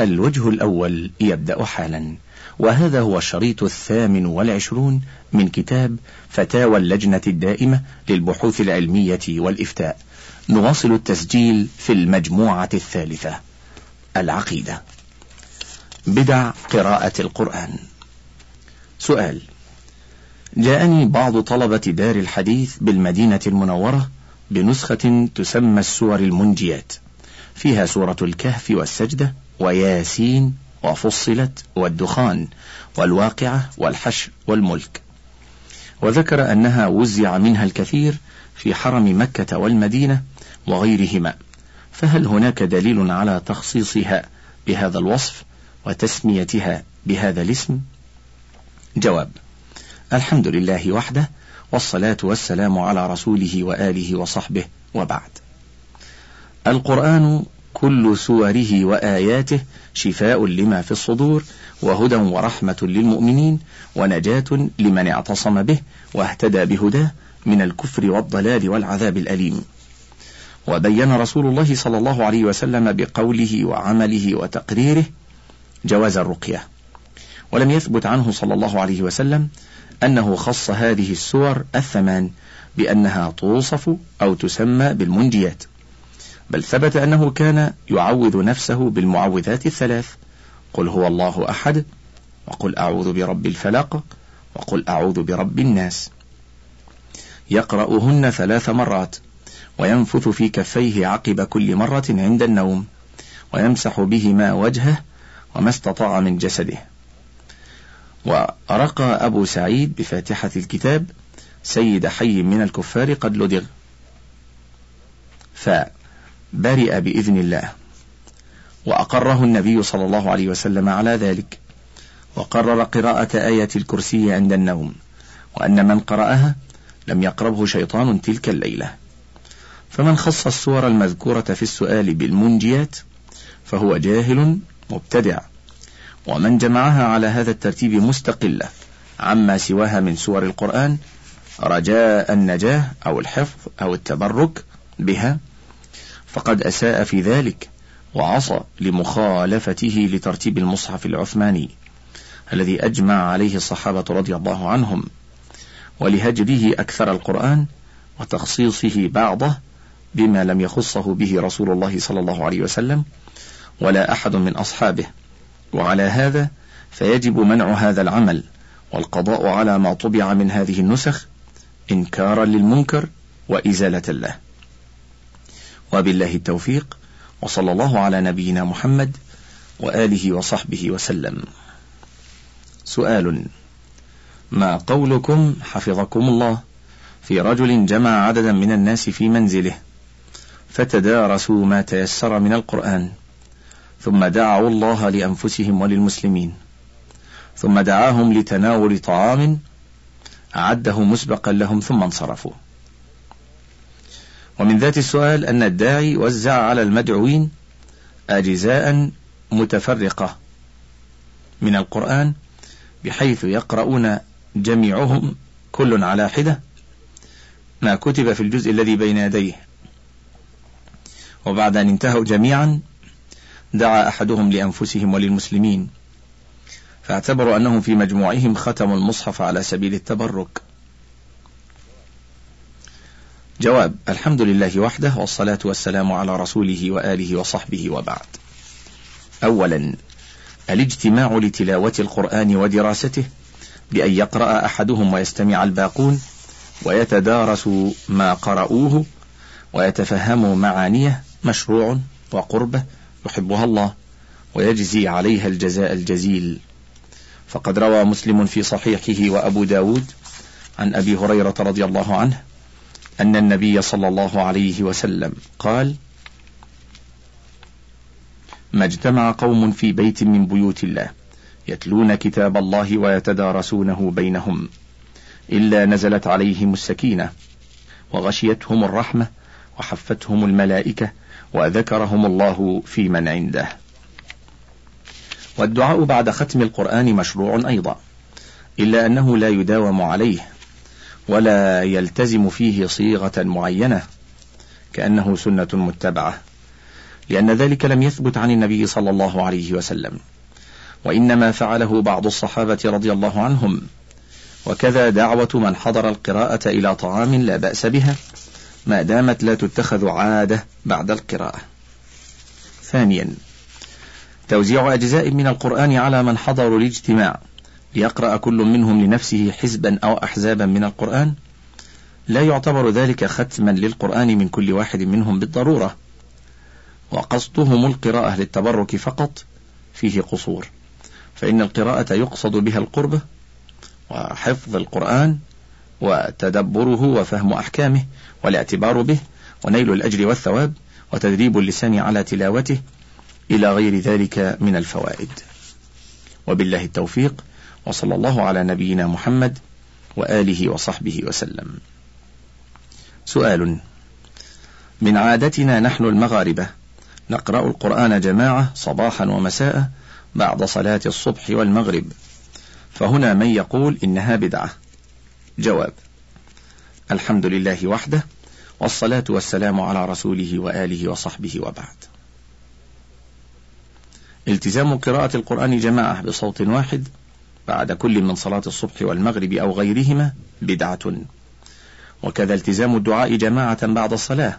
الوجه الأول يبدأ حالا وهذا هو الشريط الثامن والعشرون من كتاب فتاوى اللجنة الدائمة للبحوث العلمية والإفتاء. نواصل التسجيل في المجموعة الثالثة العقيدة. بدع قراءة القرآن. سؤال جاءني بعض طلبة دار الحديث بالمدينة المنورة بنسخة تسمى السور المنجيات فيها سورة الكهف والسجدة وياسين وفصلت والدخان والواقعة والحشر والملك. وذكر أنها وزع منها الكثير في حرم مكة والمدينة وغيرهما. فهل هناك دليل على تخصيصها بهذا الوصف وتسميتها بهذا الاسم؟ جواب الحمد لله وحده والصلاة والسلام على رسوله وآله وصحبه وبعد. القرآن كل سوره وآياته شفاء لما في الصدور وهدى ورحمة للمؤمنين ونجاة لمن اعتصم به واهتدى بهداه من الكفر والضلال والعذاب الأليم. وبين رسول الله صلى الله عليه وسلم بقوله وعمله وتقريره جواز الرقية. ولم يثبت عنه صلى الله عليه وسلم أنه خص هذه السور الثمان بأنها توصف أو تسمى بالمنجيات. بل ثبت أنه كان يعوذ نفسه بالمعوذات الثلاث قل هو الله أحد وقل أعوذ برب الفلق وقل أعوذ برب الناس. يقرأهن ثلاث مرات وينفث في كفيه عقب كل مرة عند النوم ويمسح بهما وجهه وما استطاع من جسده. ورقى أبو سعيد بفاتحة الكتاب سيد حي من الكفار قد لدغ. فاء برئ بإذن الله. وأقره النبي صلى الله عليه وسلم على ذلك. وقرر قراءة آية الكرسي عند النوم. وأن من قرأها لم يقربه شيطان تلك الليلة. فمن خص السور المذكورة في السؤال بالمنجيات فهو جاهل مبتدع. ومن جمعها على هذا الترتيب مستقلة. عما سواها من سور القرآن رجاء النجاة أو الحفظ أو التبرك بها. فقد أساء في ذلك وعصى لمخالفته لترتيب المصحف العثماني الذي أجمع عليه الصحابة رضي الله عنهم ولهجره أكثر القرآن وتخصيصه بعضه بما لم يخصه به رسول الله صلى الله عليه وسلم ولا أحد من أصحابه. وعلى هذا فيجب منع هذا العمل والقضاء على ما طبع من هذه النسخ إنكارا للمنكر وإزالة له. وبالله التوفيق وصلى الله على نبينا محمد وآله وصحبه وسلم. سؤال ما قولكم حفظكم الله في رجل جمع عددا من الناس في منزله فتدارسوا ما تيسر من القرآن ثم دعوا الله لأنفسهم وللمسلمين ثم دعاهم لتناول طعام أعده مسبقا لهم ثم انصرفوا. ومن ذات السؤال أن الداعي وزع على المدعوين أجزاء متفرقة من القرآن بحيث يقرؤون جميعهم كل على حدة ما كتب في الجزء الذي بين يديه. وبعد أن انتهوا جميعا دعا أحدهم لأنفسهم وللمسلمين فاعتبروا أنهم في مجموعهم ختموا المصحف على سبيل التبرك. جواب الحمد لله وحده والصلاة والسلام على رسوله وآله وصحبه وبعد. أولا الاجتماع لتلاوة القرآن ودراسته بأن يقرأ أحدهم ويستمع الباقون ويتدارسوا ما قرأوه ويتفهموا معانيه مشروع وقربة يحبها الله ويجزي عليها الجزاء الجزيل. فقد روى مسلم في صحيحه وأبو داود عن أبي هريرة رضي الله عنه أن النبي صلى الله عليه وسلم قال: ما اجتمع قوم في بيت من بيوت الله يتلون كتاب الله ويتدارسونه بينهم إلا نزلت عليهم السكينة وغشيتهم الرحمة وحفتهم الملائكة وذكرهم الله في من عنده. والدعاء بعد ختم القرآن مشروع أيضا، إلا أنه لا يداوم عليه، ولا يلتزم فيه صيغة معينة كأنه سنة متبعة لأن ذلك لم يثبت عن النبي صلى الله عليه وسلم. وإنما فعله بعض الصحابة رضي الله عنهم. وكذا دعوة من حضر القراءة إلى طعام لا بأس بها ما دامت لا تتخذ عادة بعد القراءة. ثانيا توزيع أجزاء من القرآن على من حضروا الاجتماع. ليقرأ كل منهم لنفسه حزبا أو أحزابا من القرآن؟ لا يعتبر ذلك ختما للقرآن من كل واحد منهم بالضرورة. وقصدهم القراءة للتبرك فقط فيه قصور. فإن القراءة يقصد بها القربة وحفظ القرآن وتدبره وفهم أحكامه والاعتبار به ونيل الأجر والثواب وتدريب اللسان على تلاوته إلى غير ذلك من الفوائد. وبالله التوفيق. وصلى الله على نبينا محمد وآله وصحبه وسلم. سؤال. من عادتنا نحن المغاربة نقرأ القرآن جماعة صباحا ومساء بعد صلاة الصبح والمغرب فهنا من يقول إنها بدعة. جواب. الحمد لله وحده والصلاة والسلام على رسوله وآله وصحبه وبعد. التزام قراءة القرآن جماعة بصوت واحد بعد كل من صلاة الصبح والمغرب أو غيرهما بدعة. وكذا التزام الدعاء جماعة بعد الصلاة.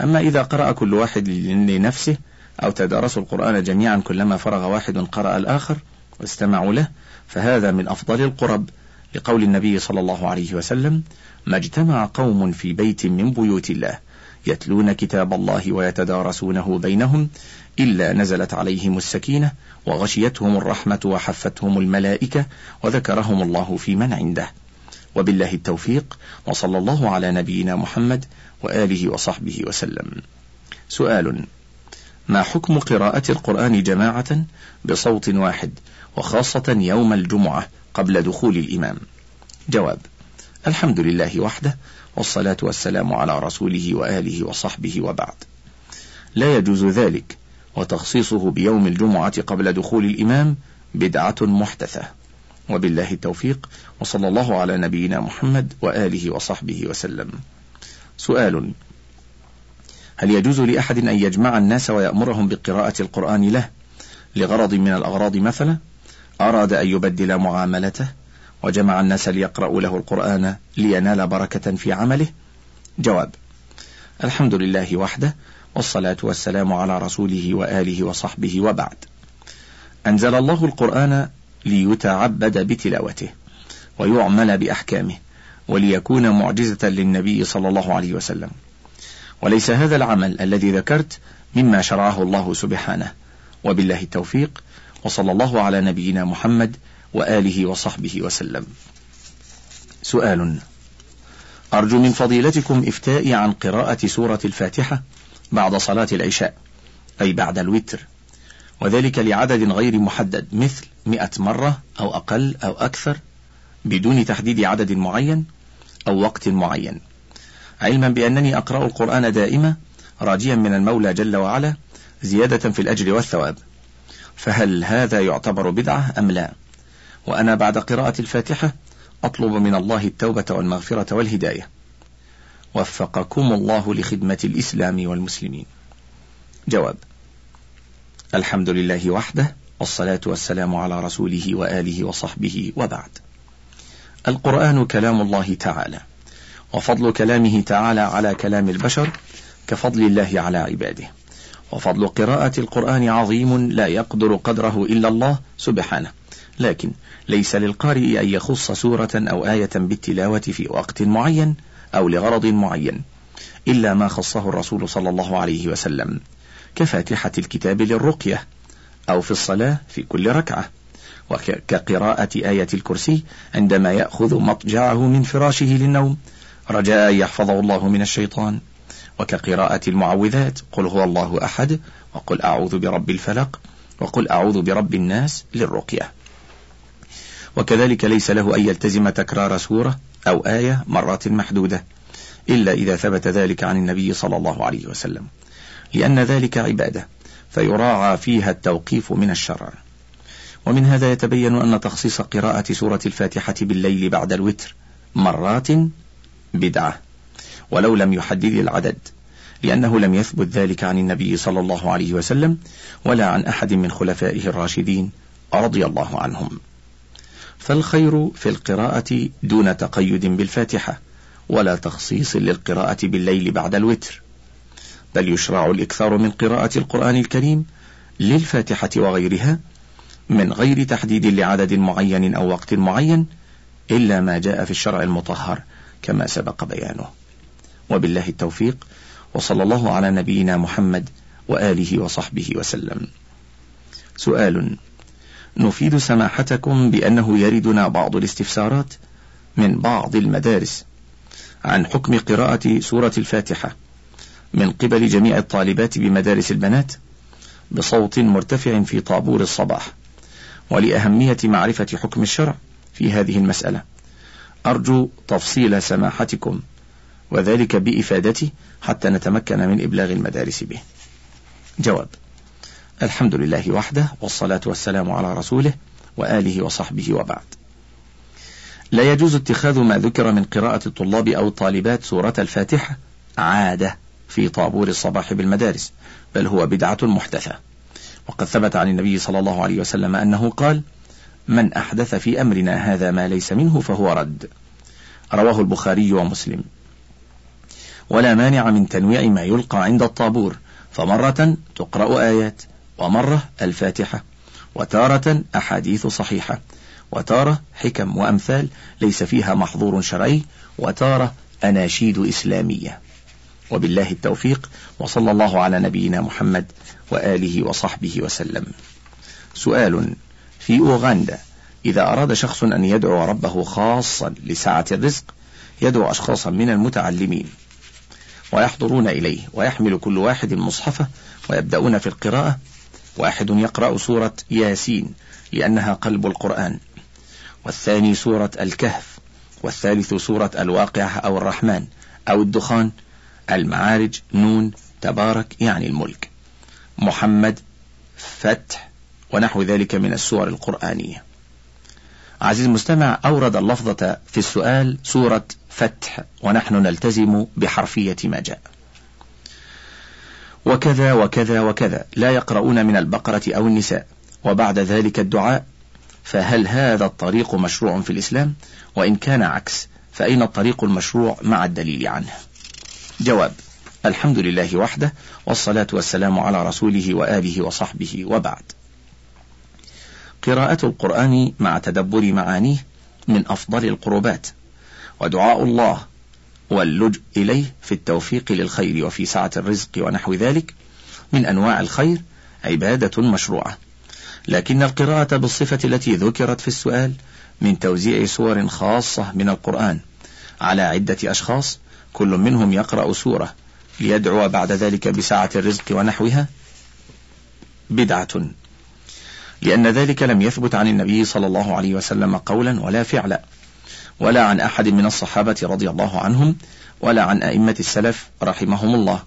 أما إذا قرأ كل واحد لنفسه أو تدارسوا القرآن جميعا كلما فرغ واحد قرأ الآخر واستمعوا له فهذا من أفضل القرب. لقول النبي صلى الله عليه وسلم ما اجتمع قوم في بيت من بيوت الله. يتلون كتاب الله ويتدارسونه بينهم إلا نزلت عليهم السكينة وغشيتهم الرحمة وحفتهم الملائكة وذكرهم الله في من عنده. وبالله التوفيق وصلى الله على نبينا محمد وآله وصحبه وسلم. سؤال ما حكم قراءة القرآن جماعة بصوت واحد وخاصة يوم الجمعة قبل دخول الإمام؟ جواب الحمد لله وحده والصلاة والسلام على رسوله وآله وصحبه وبعد. لا يجوز ذلك وتخصيصه بيوم الجمعة قبل دخول الإمام بدعة محدثة. وبالله التوفيق وصلى الله على نبينا محمد وآله وصحبه وسلم. سؤال هل يجوز لأحد أن يجمع الناس ويأمرهم بقراءة القرآن له لغرض من الأغراض مثلا؟ أراد أن يبدل معاملته؟ وجمع الناس ليقرأوا له القرآن لينال بركة في عمله. جواب الحمد لله وحده والصلاة والسلام على رسوله وآله وصحبه وبعد. أنزل الله القرآن ليتعبد بتلاوته ويعمل بأحكامه وليكون معجزة للنبي صلى الله عليه وسلم. وليس هذا العمل الذي ذكرت مما شرعه الله سبحانه. وبالله التوفيق وصلى الله على نبينا محمد وآله وصحبه وسلم. سؤال أرجو من فضيلتكم إفتائي عن قراءة سورة الفاتحة بعد صلاة العشاء أي بعد الوتر وذلك لعدد غير محدد مثل مئة مرة أو أقل أو أكثر بدون تحديد عدد معين أو وقت معين. علما بأنني أقرأ القرآن دائما راجيا من المولى جل وعلا زيادة في الأجر والثواب. فهل هذا يعتبر بدعة أم لا؟ وأنا بعد قراءة الفاتحة أطلب من الله التوبة والمغفرة والهداية. وفقكم الله لخدمة الإسلام والمسلمين. جواب الحمد لله وحده والصلاة والسلام على رسوله وآله وصحبه وبعد. القرآن كلام الله تعالى وفضل كلامه تعالى على كلام البشر كفضل الله على عباده. وفضل قراءة القرآن عظيم لا يقدر قدره إلا الله سبحانه. لكن ليس للقارئ أن يخص سورة أو آية بالتلاوة في وقت معين أو لغرض معين إلا ما خصه الرسول صلى الله عليه وسلم كفاتحة الكتاب للرقية أو في الصلاة في كل ركعة وكقراءة آية الكرسي عندما يأخذ مضجعه من فراشه للنوم رجاء يحفظه الله من الشيطان وكقراءة المعوذات قل هو الله أحد وقل أعوذ برب الفلق وقل أعوذ برب الناس للرقية. وكذلك ليس له أن يلتزم تكرار سورة أو آية مرات محدودة إلا إذا ثبت ذلك عن النبي صلى الله عليه وسلم. لأن ذلك عبادة فيراعى فيها التوقيف من الشرع ومن هذا يتبين أن تخصيص قراءة سورة الفاتحة بالليل بعد الوتر مرات بدعة ولو لم يحدد العدد لأنه لم يثبت ذلك عن النبي صلى الله عليه وسلم ولا عن أحد من خلفائه الراشدين رضي الله عنهم. فالخير في القراءة دون تقيد بالفاتحة ولا تخصيص للقراءة بالليل بعد الوتر. بل يشرع الإكثار من قراءة القرآن الكريم للفاتحة وغيرها من غير تحديد لعدد معين أو وقت معين إلا ما جاء في الشرع المطهر كما سبق بيانه. وبالله التوفيق وصلى الله على نبينا محمد وآله وصحبه وسلم. سؤال نفيد سماحتكم بأنه يردنا بعض الاستفسارات من بعض المدارس عن حكم قراءة سورة الفاتحة من قبل جميع الطالبات بمدارس البنات بصوت مرتفع في طابور الصباح ولأهمية معرفة حكم الشرع في هذه المسألة. أرجو تفصيل سماحتكم وذلك بإفادتي حتى نتمكن من إبلاغ المدارس به. جواب. الحمد لله وحده والصلاة والسلام على رسوله وآله وصحبه وبعد. لا يجوز اتخاذ ما ذكر من قراءة الطلاب أو الطالبات سورة الفاتحة عادة في طابور الصباح بالمدارس بل هو بدعة محدثة. وقد ثبت عن النبي صلى الله عليه وسلم أنه قال من أحدث في أمرنا هذا ما ليس منه فهو رد رواه البخاري ومسلم. ولا مانع من تنويع ما يلقى عند الطابور فمرة تقرأ آيات ومرة الفاتحة وتارة أحاديث صحيحة وتارة حكم وأمثال ليس فيها محظور شرعي وتارة أناشيد إسلامية. وبالله التوفيق وصلى الله على نبينا محمد وآله وصحبه وسلم. سؤال في أوغندا إذا أراد شخص أن يدعو ربه خاصا لسعة الرزق يدعو أشخاصا من المتعلمين ويحضرون إليه ويحمل كل واحد مصحفه ويبدأون في القراءة واحد يقرأ سورة ياسين لأنها قلب القرآن. والثاني سورة الكهف والثالث سورة الواقعة أو الرحمن أو الدخان المعارج نون تبارك يعني الملك. محمد فتح ونحو ذلك من السور القرآنية. عزيز المستمع أورد اللفظة في السؤال سورة فتح ونحن نلتزم بحرفية ما جاء. وكذا وكذا وكذا. لا يقرؤون من البقرة أو النساء. وبعد ذلك الدعاء فهل هذا الطريق مشروع في الإسلام؟ وإن كان عكس فأين الطريق المشروع مع الدليل عنه؟ جواب الحمد لله وحده والصلاة والسلام على رسوله وآله وصحبه وبعد. قراءة القرآن مع تدبر معانيه من أفضل القربات. ودعاء الله واللجء إليه في التوفيق للخير وفي سعة الرزق ونحو ذلك من أنواع الخير عبادة مشروعة. لكن القراءة بالصفة التي ذكرت في السؤال من توزيع سور خاصة من القرآن على عدة أشخاص كل منهم يقرأ سورة ليدعو بعد ذلك بسعة الرزق ونحوها بدعة. لأن ذلك لم يثبت عن النبي صلى الله عليه وسلم قولا ولا فعلا. ولا عن أحد من الصحابة رضي الله عنهم ولا عن أئمة السلف رحمهم الله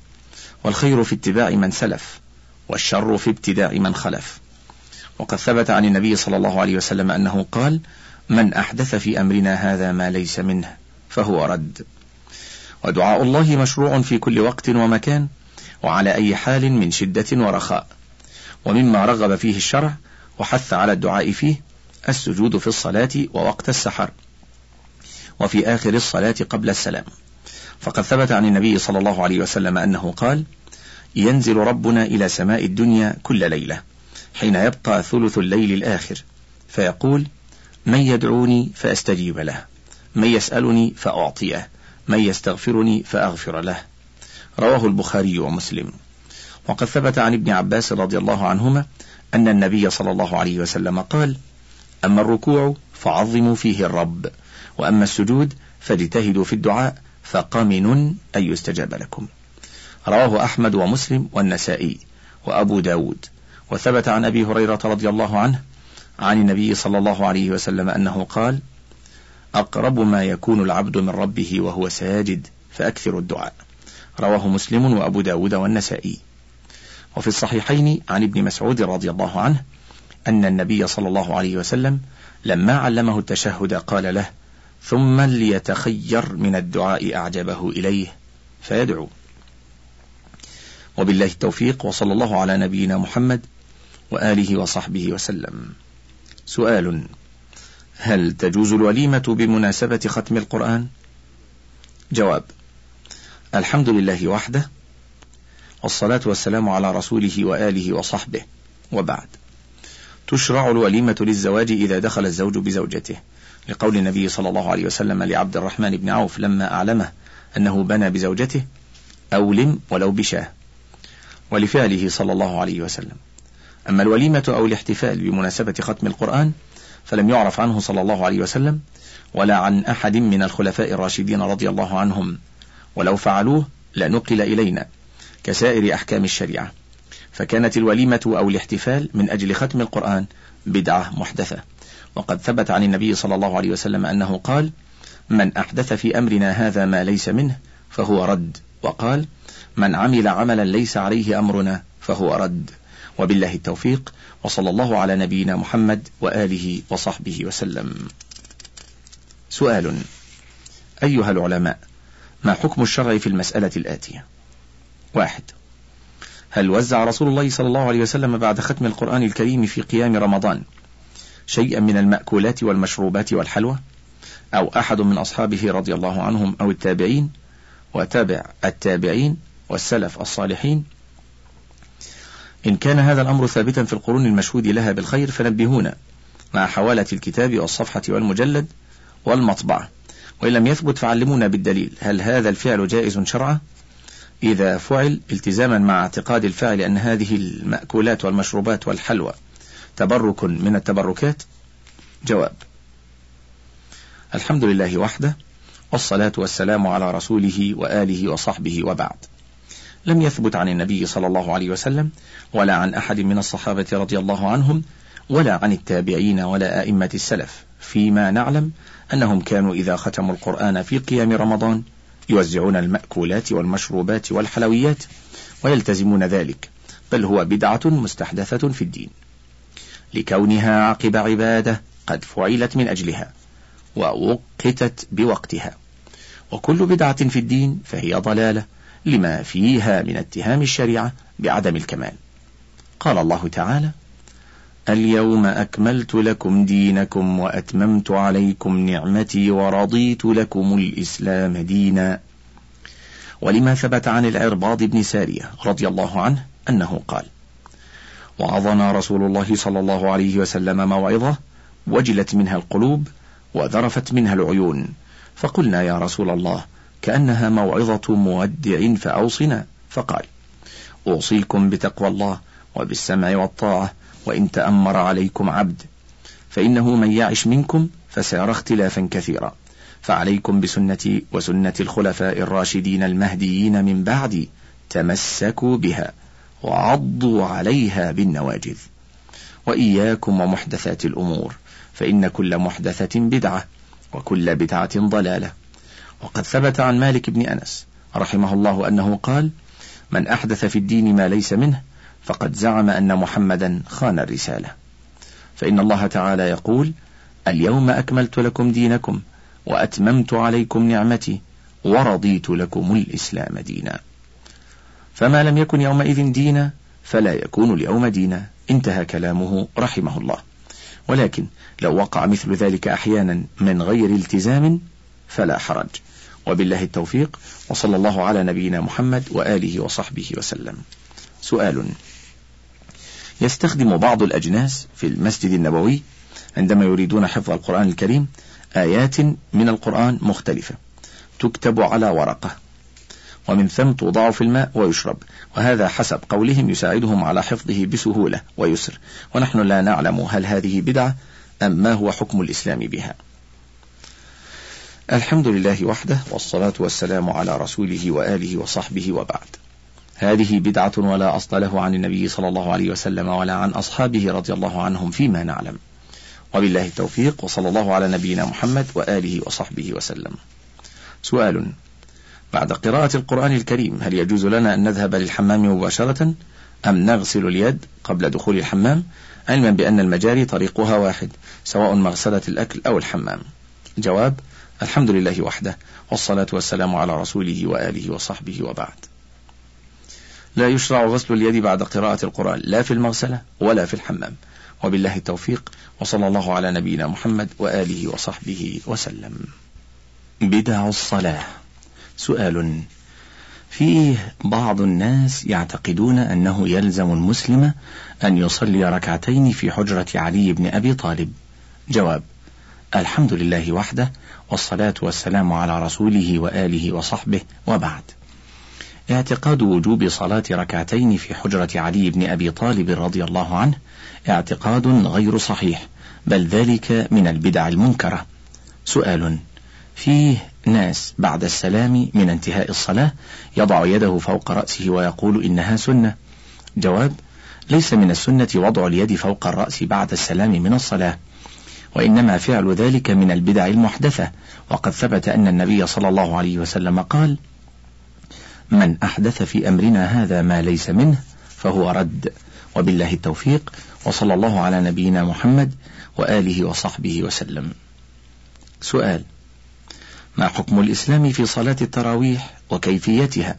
والخير في اتباع من سلف والشر في ابتداع من خلف. وقد ثبت عن النبي صلى الله عليه وسلم أنه قال من أحدث في أمرنا هذا ما ليس منه فهو رد. ودعاء الله مشروع في كل وقت ومكان وعلى أي حال من شدة ورخاء. ومما رغب فيه الشرع وحث على الدعاء فيه السجود في الصلاة ووقت السحر. وفي آخر الصلاة قبل السلام. فقد ثبت عن النبي صلى الله عليه وسلم أنه قال ينزل ربنا إلى سماء الدنيا كل ليلة حين يبقى ثلث الليل الآخر فيقول من يدعوني فأستجيب له من يسألني فأعطيه من يستغفرني فأغفر له. رواه البخاري ومسلم. وقد ثبت عن ابن عباس رضي الله عنهما أن النبي صلى الله عليه وسلم قال أما الركوع فعظموا فيه الرب وأما السجود فاجتهدوا في الدعاء فقمن أن يستجاب لكم. رواه أحمد ومسلم والنسائي وأبو داود. وثبت عن أبي هريرة رضي الله عنه عن النبي صلى الله عليه وسلم أنه قال أقرب ما يكون العبد من ربه وهو ساجد فأكثر الدعاء. رواه مسلم وأبو داود والنسائي. وفي الصحيحين عن ابن مسعود رضي الله عنه أن النبي صلى الله عليه وسلم لما علمه التشهد قال له ثم ليتخير من الدعاء أعجبه إليه فيدعو. وبالله التوفيق وصلى الله على نبينا محمد وآله وصحبه وسلم. سؤال هل تجوز الوليمة بمناسبة ختم القرآن؟ جواب الحمد لله وحده والصلاة والسلام على رسوله وآله وصحبه وبعد. تشرع الوليمة للزواج إذا دخل الزوج بزوجته. لقول النبي صلى الله عليه وسلم لعبد الرحمن بن عوف لما أعلمه أنه بنى بزوجته أولم ولو بشاة ولفعله صلى الله عليه وسلم. أما الوليمة أو الاحتفال بمناسبة ختم القرآن فلم يعرف عنه صلى الله عليه وسلم ولا عن أحد من الخلفاء الراشدين رضي الله عنهم ولو فعلوه لنقل إلينا كسائر أحكام الشريعة. فكانت الوليمة أو الاحتفال من أجل ختم القرآن بدعة محدثة. وقد ثبت عن النبي صلى الله عليه وسلم أنه قال من أحدث في أمرنا هذا ما ليس منه فهو رد. وقال من عمل عملا ليس عليه أمرنا فهو رد. وبالله التوفيق وصلى الله على نبينا محمد وآله وصحبه وسلم. سؤال أيها العلماء ما حكم الشرع في المسألة الآتية؟ واحد هل وزع رسول الله صلى الله عليه وسلم بعد ختم القرآن الكريم في قيام رمضان؟ شيئا من المأكولات والمشروبات والحلوى أو أحد من أصحابه رضي الله عنهم أو التابعين وتابع التابعين والسلف الصالحين. إن كان هذا الأمر ثابتا في القرون المشهود لها بالخير فنبهونا مع حوالة الكتاب والصفحة والمجلد والمطبعة. وإن لم يثبت فعلمونا بالدليل. هل هذا الفعل جائز شرعا؟ إذا فعل التزاما مع اعتقاد الفاعل أن هذه المأكولات والمشروبات والحلوى تبرك من التبركات؟ جواب. الحمد لله وحده والصلاة والسلام على رسوله وآله وصحبه وبعد. لم يثبت عن النبي صلى الله عليه وسلم ولا عن أحد من الصحابة رضي الله عنهم ولا عن التابعين ولا أئمة السلف فيما نعلم أنهم كانوا إذا ختموا القرآن في قيام رمضان يوزعون المأكولات والمشروبات والحلويات ويلتزمون ذلك بل هو بدعة مستحدثة في الدين. لكونها عقب عبادة قد فعلت من أجلها ووقتت بوقتها. وكل بدعة في الدين فهي ضلالة لما فيها من اتهام الشريعة بعدم الكمال. قال الله تعالى اليوم أكملت لكم دينكم وأتممت عليكم نعمتي ورضيت لكم الإسلام دينا. ولما ثبت عن العرباض بن سارية رضي الله عنه أنه قال وعظنا رسول الله صلى الله عليه وسلم موعظة وجلت منها القلوب وذرفت منها العيون. فقلنا يا رسول الله كأنها موعظة مودع فأوصنا. فقال أوصيكم بتقوى الله وبالسمع والطاعة وإن تأمر عليكم عبد فإنه من يعش منكم فسيرى اختلافا كثيرا. فعليكم بسنتي وسنة الخلفاء الراشدين المهديين من بعدي تمسكوا بها. وعضوا عليها بالنواجذ. وإياكم ومحدثات الأمور فإن كل محدثة بدعة وكل بدعة ضلالة. وقد ثبت عن مالك بن أنس رحمه الله أنه قال من أحدث في الدين ما ليس منه فقد زعم أن محمدا خان الرسالة. فإن الله تعالى يقول اليوم أكملت لكم دينكم وأتممت عليكم نعمتي ورضيت لكم الإسلام دينا. فما لم يكن يومئذ دينا فلا يكون اليوم دينا. انتهى كلامه رحمه الله. ولكن لو وقع مثل ذلك أحيانا من غير التزام فلا حرج. وبالله التوفيق وصلى الله على نبينا محمد وآله وصحبه وسلم. سؤال يستخدم بعض الأجناس في المسجد النبوي عندما يريدون حفظ القرآن الكريم آيات من القرآن مختلفة تكتب على ورقة. ومن ثم توضع في الماء ويشرب. وهذا حسب قولهم يساعدهم على حفظه بسهولة ويسر. ونحن لا نعلم هل هذه بدعة أم ما هو حكم الإسلام بها. الحمد لله وحده والصلاة والسلام على رسوله وآله وصحبه وبعد. هذه بدعة ولا أصل له عن النبي صلى الله عليه وسلم ولا عن أصحابه رضي الله عنهم فيما نعلم. وبالله التوفيق وصلى الله على نبينا محمد وآله وصحبه وسلم. سؤال بعد قراءة القرآن الكريم. هل يجوز لنا أن نذهب للحمام مباشرة؟ أم نغسل اليد قبل دخول الحمام؟ علما بأن المجاري طريقها واحد سواء مغسلة الأكل أو الحمام. جواب الحمد لله وحده والصلاة والسلام على رسوله وآله وصحبه وبعد. لا يشرع غسل اليد بعد قراءة القرآن لا في المغسلة ولا في الحمام. وبالله التوفيق وصلى الله على نبينا محمد وآله وصحبه وسلم. بدع الصلاة. سؤال. فيه بعض الناس يعتقدون أنه يلزم المسلم أن يصلي ركعتين في حجرة علي بن أبي طالب. جواب الحمد لله وحده والصلاة والسلام على رسوله وآله وصحبه وبعد. اعتقاد وجوب صلاة ركعتين في حجرة علي بن أبي طالب رضي الله عنه اعتقاد غير صحيح بل ذلك من البدع المنكرة. سؤال فيه ناس بعد السلام من انتهاء الصلاة يضع يده فوق رأسه ويقول إنها سنة. جواب ليس من السنة وضع اليد فوق الرأس بعد السلام من الصلاة وإنما فعل ذلك من البدع المحدثة. وقد ثبت أن النبي صلى الله عليه وسلم قال من أحدث في أمرنا هذا ما ليس منه فهو رد. وبالله التوفيق وصلى الله على نبينا محمد وآله وصحبه وسلم. سؤال ما حكم الإسلام في صلاة التراويح وكيفيتها؟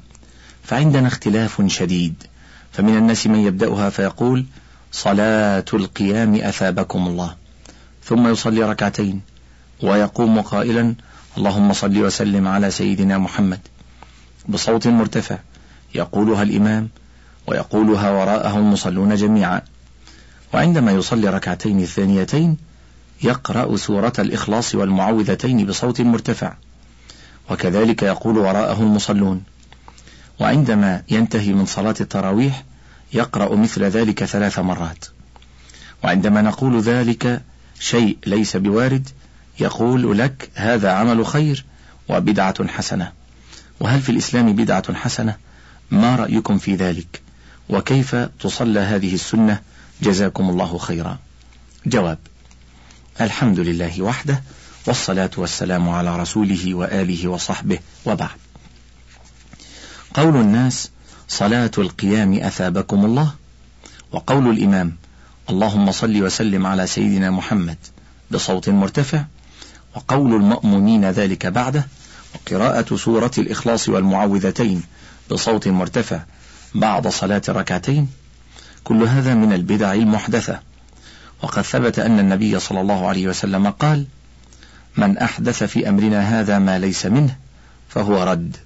فعندنا اختلاف شديد. فمن الناس من يبدأها فيقول صلاة القيام أثابكم الله. ثم يصلي ركعتين ويقوم قائلا اللهم صل وسلم على سيدنا محمد. بصوت مرتفع يقولها الإمام ويقولها وراءه المصلون جميعا. وعندما يصلي ركعتين الثانيتين يقرأ سورة الإخلاص والمعوذتين بصوت مرتفع. وكذلك يقول وراءه المصلون. وعندما ينتهي من صلاة التراويح يقرأ مثل ذلك ثلاث مرات. وعندما نقول ذلك شيء ليس بوارد يقول لك هذا عمل خير وبدعة حسنة. وهل في الإسلام بدعة حسنة؟ ما رأيكم في ذلك؟ وكيف تصلى هذه السنة؟ جزاكم الله خيرا. جواب الحمد لله وحده والصلاة والسلام على رسوله وآله وصحبه وبعد. قول الناس صلاة القيام أثابكم الله وقول الإمام اللهم صل وسلم على سيدنا محمد بصوت مرتفع وقول المأمومين ذلك بعده وقراءة سورة الإخلاص والمعوذتين بصوت مرتفع بعد صلاة ركعتين كل هذا من البدع المحدثة. وقد ثبت أن النبي صلى الله عليه وسلم قال من أحدث في أمرنا هذا ما ليس منه فهو رد.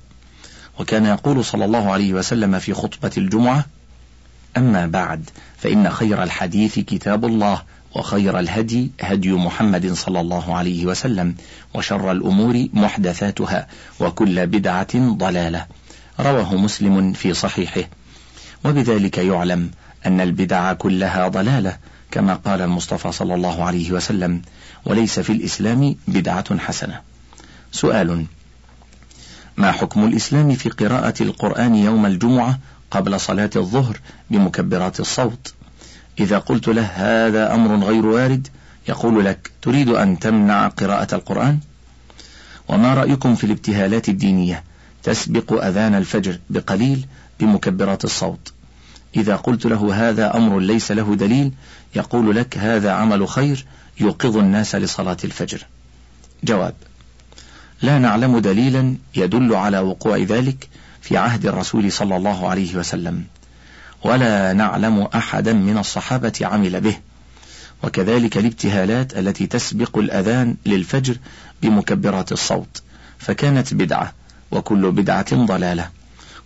وكان يقول صلى الله عليه وسلم في خطبة الجمعة أما بعد فإن خير الحديث كتاب الله وخير الهدي هدي محمد صلى الله عليه وسلم وشر الأمور محدثاتها وكل بدعة ضلالة. رواه مسلم في صحيحه. وبذلك يعلم أن البدع كلها ضلالة كما قال المصطفى صلى الله عليه وسلم وليس في الإسلام بدعة حسنة. سؤال ما حكم الإسلام في قراءة القرآن يوم الجمعة قبل صلاة الظهر بمكبرات الصوت؟ إذا قلت له هذا أمر غير وارد يقول لك تريد أن تمنع قراءة القرآن؟ وما رأيكم في الابتهالات الدينية تسبق أذان الفجر بقليل بمكبرات الصوت؟ إذا قلت له هذا أمر ليس له دليل يقول لك هذا عمل خير يوقظ الناس لصلاة الفجر. جواب لا نعلم دليلا يدل على وقوع ذلك في عهد الرسول صلى الله عليه وسلم ولا نعلم أحدا من الصحابة عمل به وكذلك الابتهالات التي تسبق الأذان للفجر بمكبرات الصوت فكانت بدعة وكل بدعة ضلالة.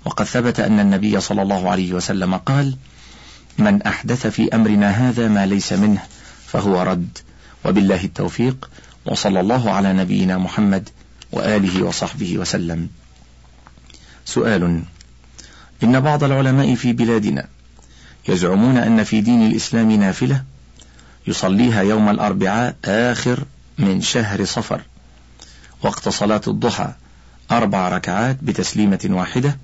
وقد ثبت أن النبي صلى الله عليه وسلم قال من أحدث في أمرنا هذا ما ليس منه فهو رد. وبالله التوفيق وصلى الله على نبينا محمد وآله وصحبه وسلم. سؤال إن بعض العلماء في بلادنا يزعمون أن في دين الإسلام نافلة يصليها يوم الأربعاء آخر من شهر صفر وقت صلاة الضحى أربع ركعات بتسليمة واحدة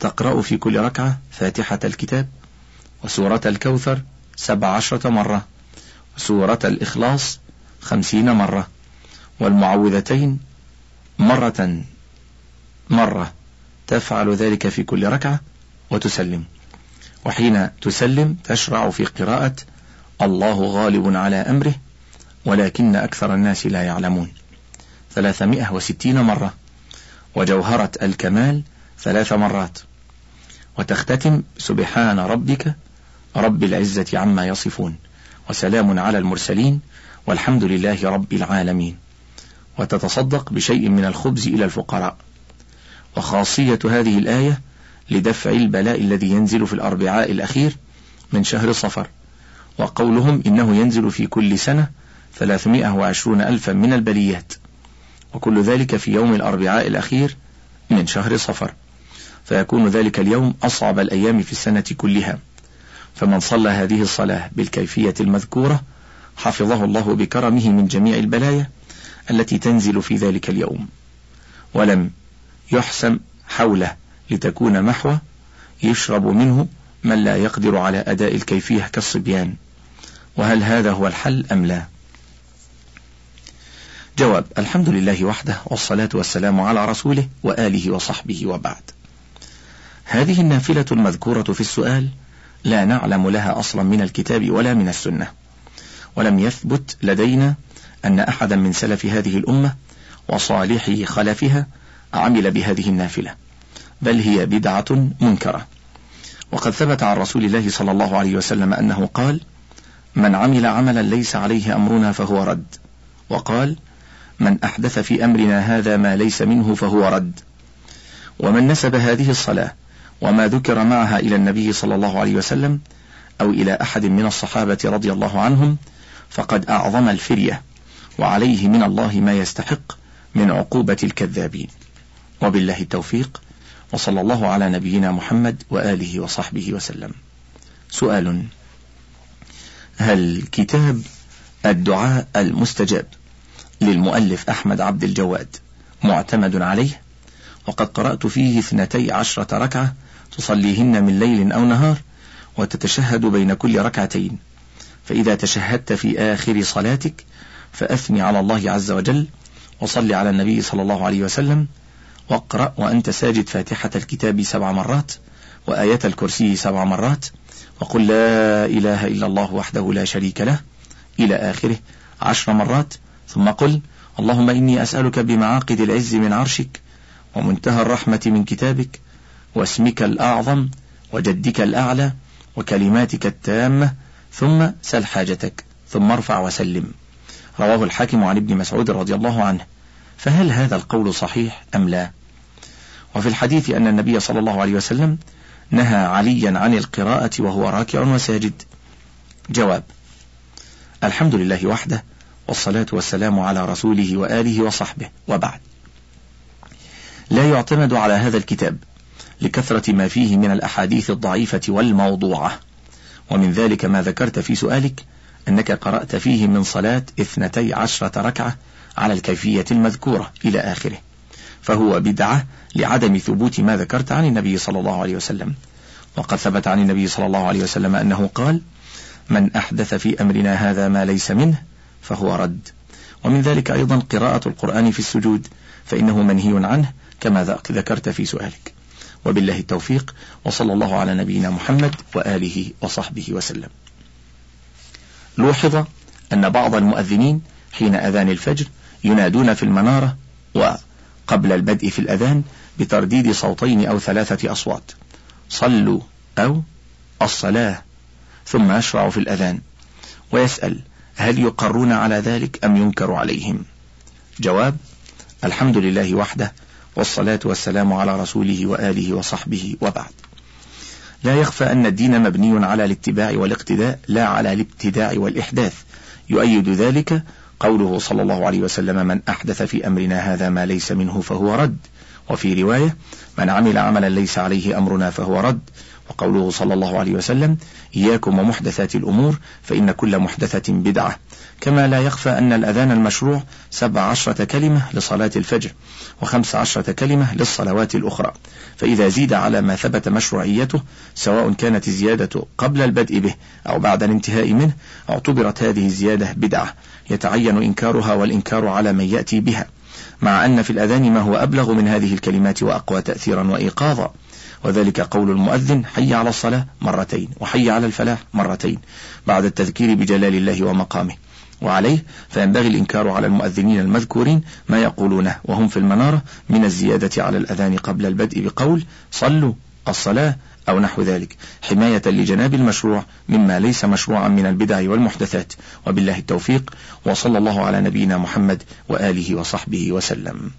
تقرأ في كل ركعة فاتحة الكتاب؟ وسورة الكوثر سبع عشرة مرة وسورة الإخلاص خمسين مرة والمعوذتين مرة مرة. تفعل ذلك في كل ركعة وتسلم. وحين تسلم تشرع في قراءة الله غالب على أمره ولكن أكثر الناس لا يعلمون. ثلاثمائة وستين مرة. وجوهرة الكمال ثلاث مرات. وتختتم سبحان ربك رب العزة عما يصفون وسلام على المرسلين والحمد لله رب العالمين وتتصدق بشيء من الخبز إلى الفقراء وخاصية هذه الآية لدفع البلاء الذي ينزل في الأربعاء الأخير من شهر صفر وقولهم إنه ينزل في كل سنة 320 ألفا من البليات وكل ذلك في يوم الأربعاء الأخير من شهر صفر فيكون ذلك اليوم أصعب الأيام في السنة كلها فمن صلى هذه الصلاة بالكيفية المذكورة حفظه الله بكرمه من جميع البلايا التي تنزل في ذلك اليوم. ولم يحسم حوله لتكون محوى يشرب منه من لا يقدر على أداء الكيفية كالصبيان. وهل هذا هو الحل أم لا؟ جواب الحمد لله وحده والصلاة والسلام على رسوله وآله وصحبه وبعد. هذه النافلة المذكورة في السؤال لا نعلم لها أصلا من الكتاب ولا من السنة. ولم يثبت لدينا أن أحدا من سلف هذه الأمة وصالحي خلفها عمل بهذه النافلة بل هي بدعة منكرة. وقد ثبت عن رسول الله صلى الله عليه وسلم أنه قال من عمل عملا ليس عليه أمرنا فهو رد وقال من أحدث في أمرنا هذا ما ليس منه فهو رد ومن نسب هذه الصلاة وما ذكر معها إلى النبي صلى الله عليه وسلم أو إلى أحد من الصحابة رضي الله عنهم فقد أعظم الفرية وعليه من الله ما يستحق من عقوبة الكذابين. وبالله التوفيق وصلى الله على نبينا محمد وآله وصحبه وسلم. سؤال هل كتاب الدعاء المستجاب للمؤلف أحمد عبد الجواد معتمد عليه؟ وقد قرأت فيه اثنتي عشرة ركعة تصليهن من ليل أو نهار وتتشهد بين كل ركعتين. فإذا تشهدت في آخر صلاتك فأثني على الله عز وجل وصل على النبي صلى الله عليه وسلم واقرأ وأنت ساجد فاتحة الكتاب سبع مرات وآية الكرسي سبع مرات وقل لا إله إلا الله وحده لا شريك له إلى آخره عشر مرات ثم قل اللهم إني أسألك بمعاقد العز من عرشك ومنتهى الرحمة من كتابك واسمك الأعظم وجدك الأعلى وكلماتك التامة ثم سل حاجتك ثم ارفع وسلم. رواه الحاكم عن ابن مسعود رضي الله عنه. فهل هذا القول صحيح أم لا؟ وفي الحديث أن النبي صلى الله عليه وسلم نهى عليا عن القراءة وهو راكع وساجد. جواب الحمد لله وحده والصلاة والسلام على رسوله وآله وصحبه وبعد. لا يعتمد على هذا الكتاب. لكثرة ما فيه من الأحاديث الضعيفة والموضوعة. ومن ذلك ما ذكرت في سؤالك أنك قرأت فيه من صلاة اثنتي عشرة ركعة على الكيفية المذكورة إلى آخره. فهو بدعة لعدم ثبوت ما ذكرت عن النبي صلى الله عليه وسلم. وقد ثبت عن النبي صلى الله عليه وسلم أنه قال من أحدث في أمرنا هذا ما ليس منه فهو رد ومن ذلك أيضا قراءة القرآن في السجود فإنه منهي عنه كما ذكرت في سؤالك. وبالله التوفيق وصلى الله على نبينا محمد وآله وصحبه وسلم. لوحظ أن بعض المؤذنين حين أذان الفجر ينادون في المنارة وقبل البدء في الأذان بترديد صوتين أو ثلاثة أصوات. صلوا أو الصلاة ثم يشرع في الأذان. ويسأل هل يقرون على ذلك أم ينكر عليهم؟ جواب الحمد لله وحده والصلاة والسلام على رسوله وآله وصحبه وبعد. لا يخفى أن الدين مبني على الاتباع والاقتداء لا على الابتداع والإحداث. يؤيد ذلك قوله صلى الله عليه وسلم من أحدث في أمرنا هذا ما ليس منه فهو رد. وفي رواية من عمل عملا ليس عليه أمرنا فهو رد. وقوله صلى الله عليه وسلم إياكم ومحدثات الأمور فإن كل محدثة بدعة. كما لا يخفى أن الأذان المشروع سبع عشرة كلمة لصلاة الفجر وخمس عشرة كلمة للصلوات الأخرى. فإذا زيد على ما ثبت مشروعيته سواء كانت الزيادة قبل البدء به أو بعد الانتهاء منه اعتبرت هذه الزيادة بدعة. يتعين إنكارها والإنكار على من يأتي بها. مع أن في الأذان ما هو أبلغ من هذه الكلمات وأقوى تأثيرا وإيقاظا. وذلك قول المؤذن حي على الصلاة مرتين وحي على الفلاح مرتين بعد التذكير بجلال الله ومقامه. وعليه فينبغي الإنكار على المؤذنين المذكورين ما يقولونه وهم في المنارة من الزيادة على الأذان قبل البدء بقول صلوا الصلاة أو نحو ذلك. حماية لجناب المشروع مما ليس مشروعا من البدع والمحدثات. وبالله التوفيق وصلى الله على نبينا محمد وآله وصحبه وسلم.